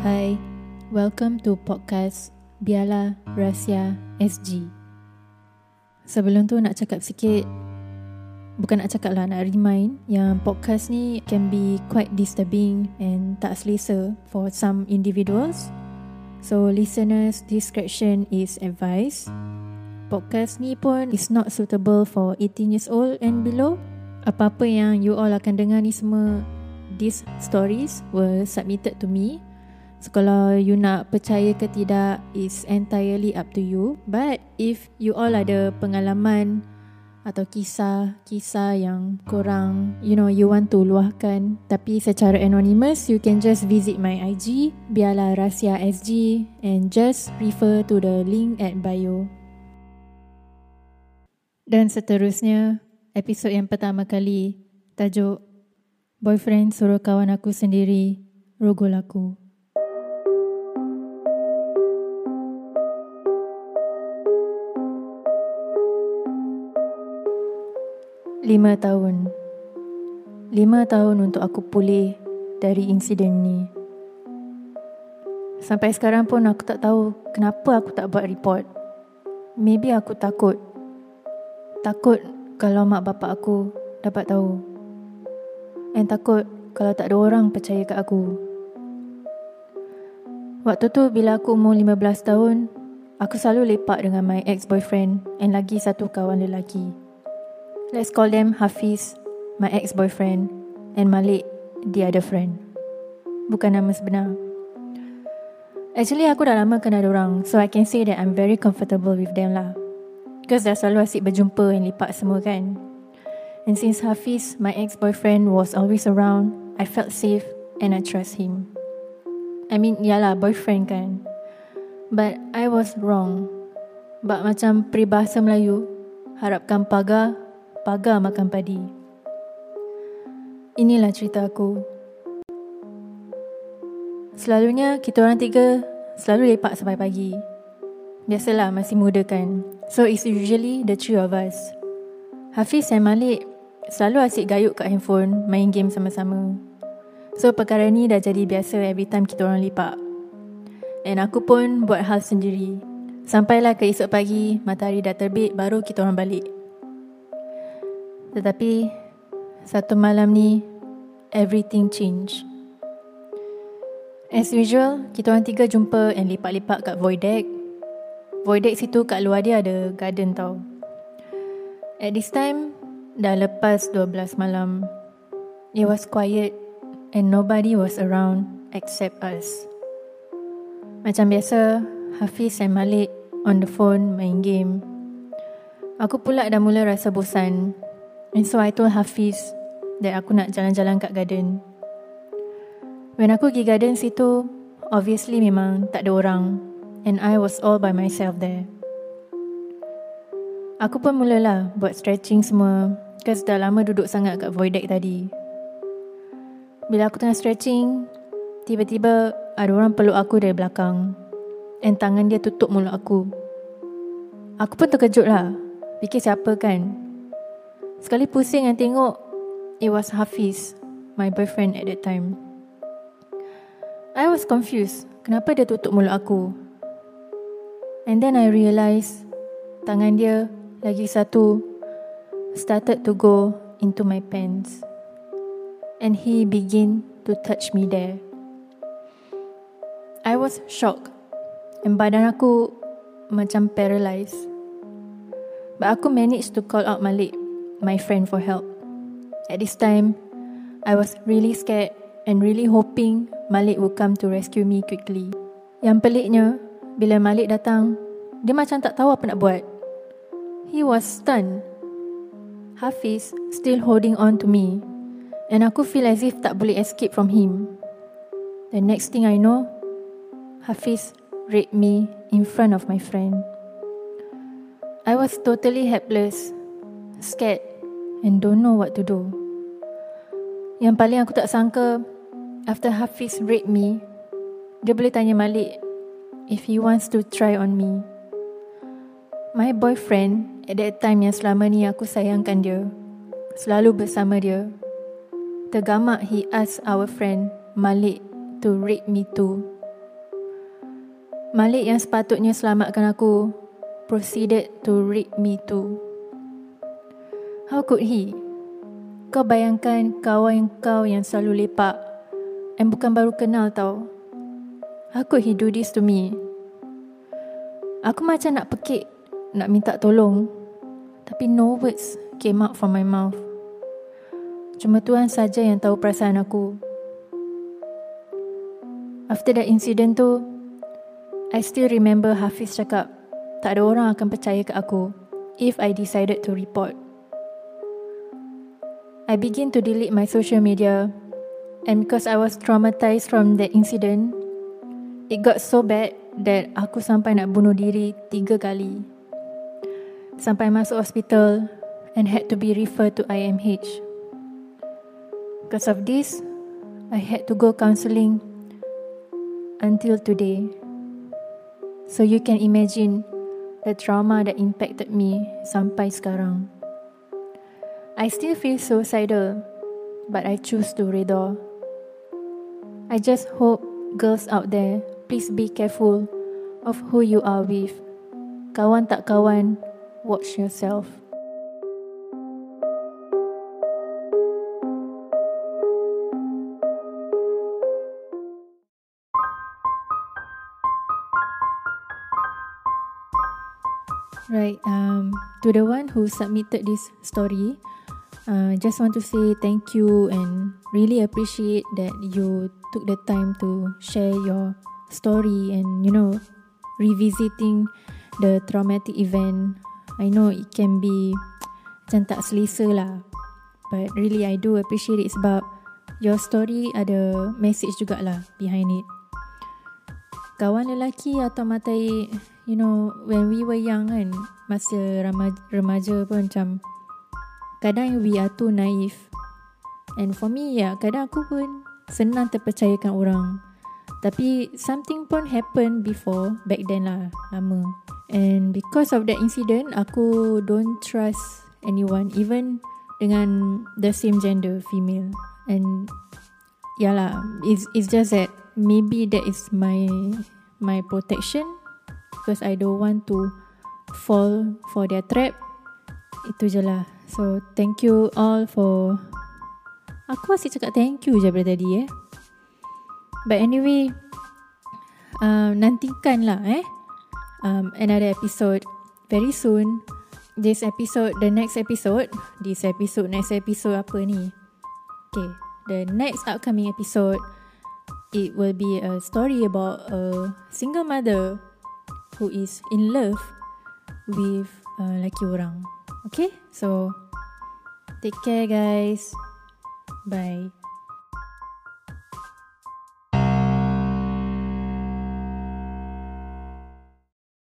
Hai, welcome to podcast Biala Rahsia SG. Sebelum tu nak cakap sikit, bukan nak cakap lah, nak remind yang podcast ni can be quite disturbing and tak selesa for some individuals. So listeners discretion is advised. Podcast ni pun is not suitable for 18 years old and below. Apa-apa yang you all akan dengar ni semua these stories were submitted to me So kalau you nak percaya ke tidak is entirely up to you. But if you all ada pengalaman atau kisah-kisah yang kurang you know you want to luahkan tapi secara anonymous you can just visit my IG biarlah rahsia SG and just refer to the link at bio. Dan seterusnya episod yang pertama kali tajuk Boyfriend suruh kawan aku sendiri rogol aku. Lima tahun. Lima tahun untuk aku pulih dari insiden ni. Sampai sekarang pun aku tak tahu kenapa aku tak buat report. Maybe aku takut. Takut kalau mak bapak aku dapat tahu. And takut kalau tak ada orang percaya kat aku. Waktu tu bila aku umur 15 tahun Aku selalu lepak dengan my ex-boyfriend And lagi satu kawan lelaki Let's call them Hafiz, my ex-boyfriend, and Malik, the other friend. Bukan nama sebenar. Actually, aku dah lama kenal orang, so I can say that I'm very comfortable with them lah. Because dah selalu asyik berjumpa and lipat semua kan. And since Hafiz, my ex-boyfriend, was always around, I felt safe and I trust him. I mean, yalah, boyfriend kan. But I was wrong. But macam peribahasa Melayu, harapkan pagar pagar makan padi. Inilah cerita aku. Selalunya kita orang tiga selalu lepak sampai pagi. Biasalah masih muda kan. So it's usually the three of us. Hafiz dan Malik selalu asyik gayut kat handphone, main game sama-sama. So perkara ni dah jadi biasa every time kita orang lepak. And aku pun buat hal sendiri. Sampailah ke esok pagi, matahari dah terbit, baru kita orang balik. Tetapi satu malam ni everything change. As usual, kita orang tiga jumpa and lipat-lipat kat void deck. Void deck situ kat luar dia ada garden tau. At this time, dah lepas 12 malam. It was quiet and nobody was around except us. Macam biasa, Hafiz and Malik on the phone main game. Aku pula dah mula rasa bosan And so I told Hafiz that aku nak jalan-jalan kat garden. When aku pergi garden situ, obviously memang tak ada orang. And I was all by myself there. Aku pun mulalah buat stretching semua. Because dah lama duduk sangat kat void deck tadi. Bila aku tengah stretching, tiba-tiba ada orang peluk aku dari belakang. And tangan dia tutup mulut aku. Aku pun terkejut lah. Fikir siapa kan? Sekali pusing dan tengok It was Hafiz My boyfriend at that time. I was confused Kenapa dia tutup mulut aku? And then I realise Tangan dia Lagi satu Started to go Into my pants. And he begin To touch me there. I was shocked. And badan aku Macam paralyzed. But aku managed to call out Malik my friend for help. At this time, I was really scared and really hoping Malik would come to rescue me quickly. Yang peliknya, bila Malik datang, dia macam tak tahu apa nak buat. He was stunned. Hafiz still holding on to me and aku feel as if tak boleh escape from him. The next thing I know, Hafiz raped me in front of my friend. I was totally helpless, scared and don't know what to do. Yang paling aku tak sangka, after Hafiz raped me, dia boleh tanya Malik if he wants to try on me. My boyfriend at that time yang selama ni aku sayangkan dia, selalu bersama dia. Tergamak he ask our friend Malik to rape me too Malik yang sepatutnya selamatkan aku proceeded to rape me too. How could he? Kau bayangkan kawan kau yang selalu lepak and bukan baru kenal tau. How could he do this to me? Aku macam nak pekik, nak minta tolong. Tapi no words came out from my mouth. Cuma Tuhan saja yang tahu perasaan aku. After that incident tu, I still remember Hafiz cakap, tak ada orang akan percaya ke aku if I decided to report. I begin to delete my social media and because I was traumatized from that incident, it got so bad that aku sampai nak bunuh diri tiga kali. Sampai masuk hospital and had to be referred to IMH. Because of this, I had to go counselling until today. So you can imagine the trauma that impacted me sampai sekarang. I still feel suicidal, but I choose to redha. I just hope girls out there, please be careful of who you are with. Kawan tak kawan, watch yourself. Right, um, to the one who submitted this story, uh, just want to say thank you and really appreciate that you took the time to share your story and you know revisiting the traumatic event. I know it can be macam tak selesa lah, but really I do appreciate it sebab your story ada message jugalah behind it. Kawan lelaki atau matai you know when we were young kan masa remaja, remaja pun macam kadang we are too naive. And for me ya yeah, kadang aku pun senang terpercayakan orang. Tapi something pun happen before back then lah lama. And because of that incident aku don't trust anyone even dengan the same gender female. And yeah lah it's, it's just that maybe that is my my protection. Because I don't want to fall for their trap. Itu je lah. So, thank you all for... Aku masih cakap thank you je daripada tadi eh. But anyway, um, nantikan lah eh. Um, another episode very soon. This episode, the next episode. This episode, next episode apa ni? Okay, the next upcoming episode, it will be a story about a single mother who is in love with uh, lelaki orang. Okay, so take care guys. Bye.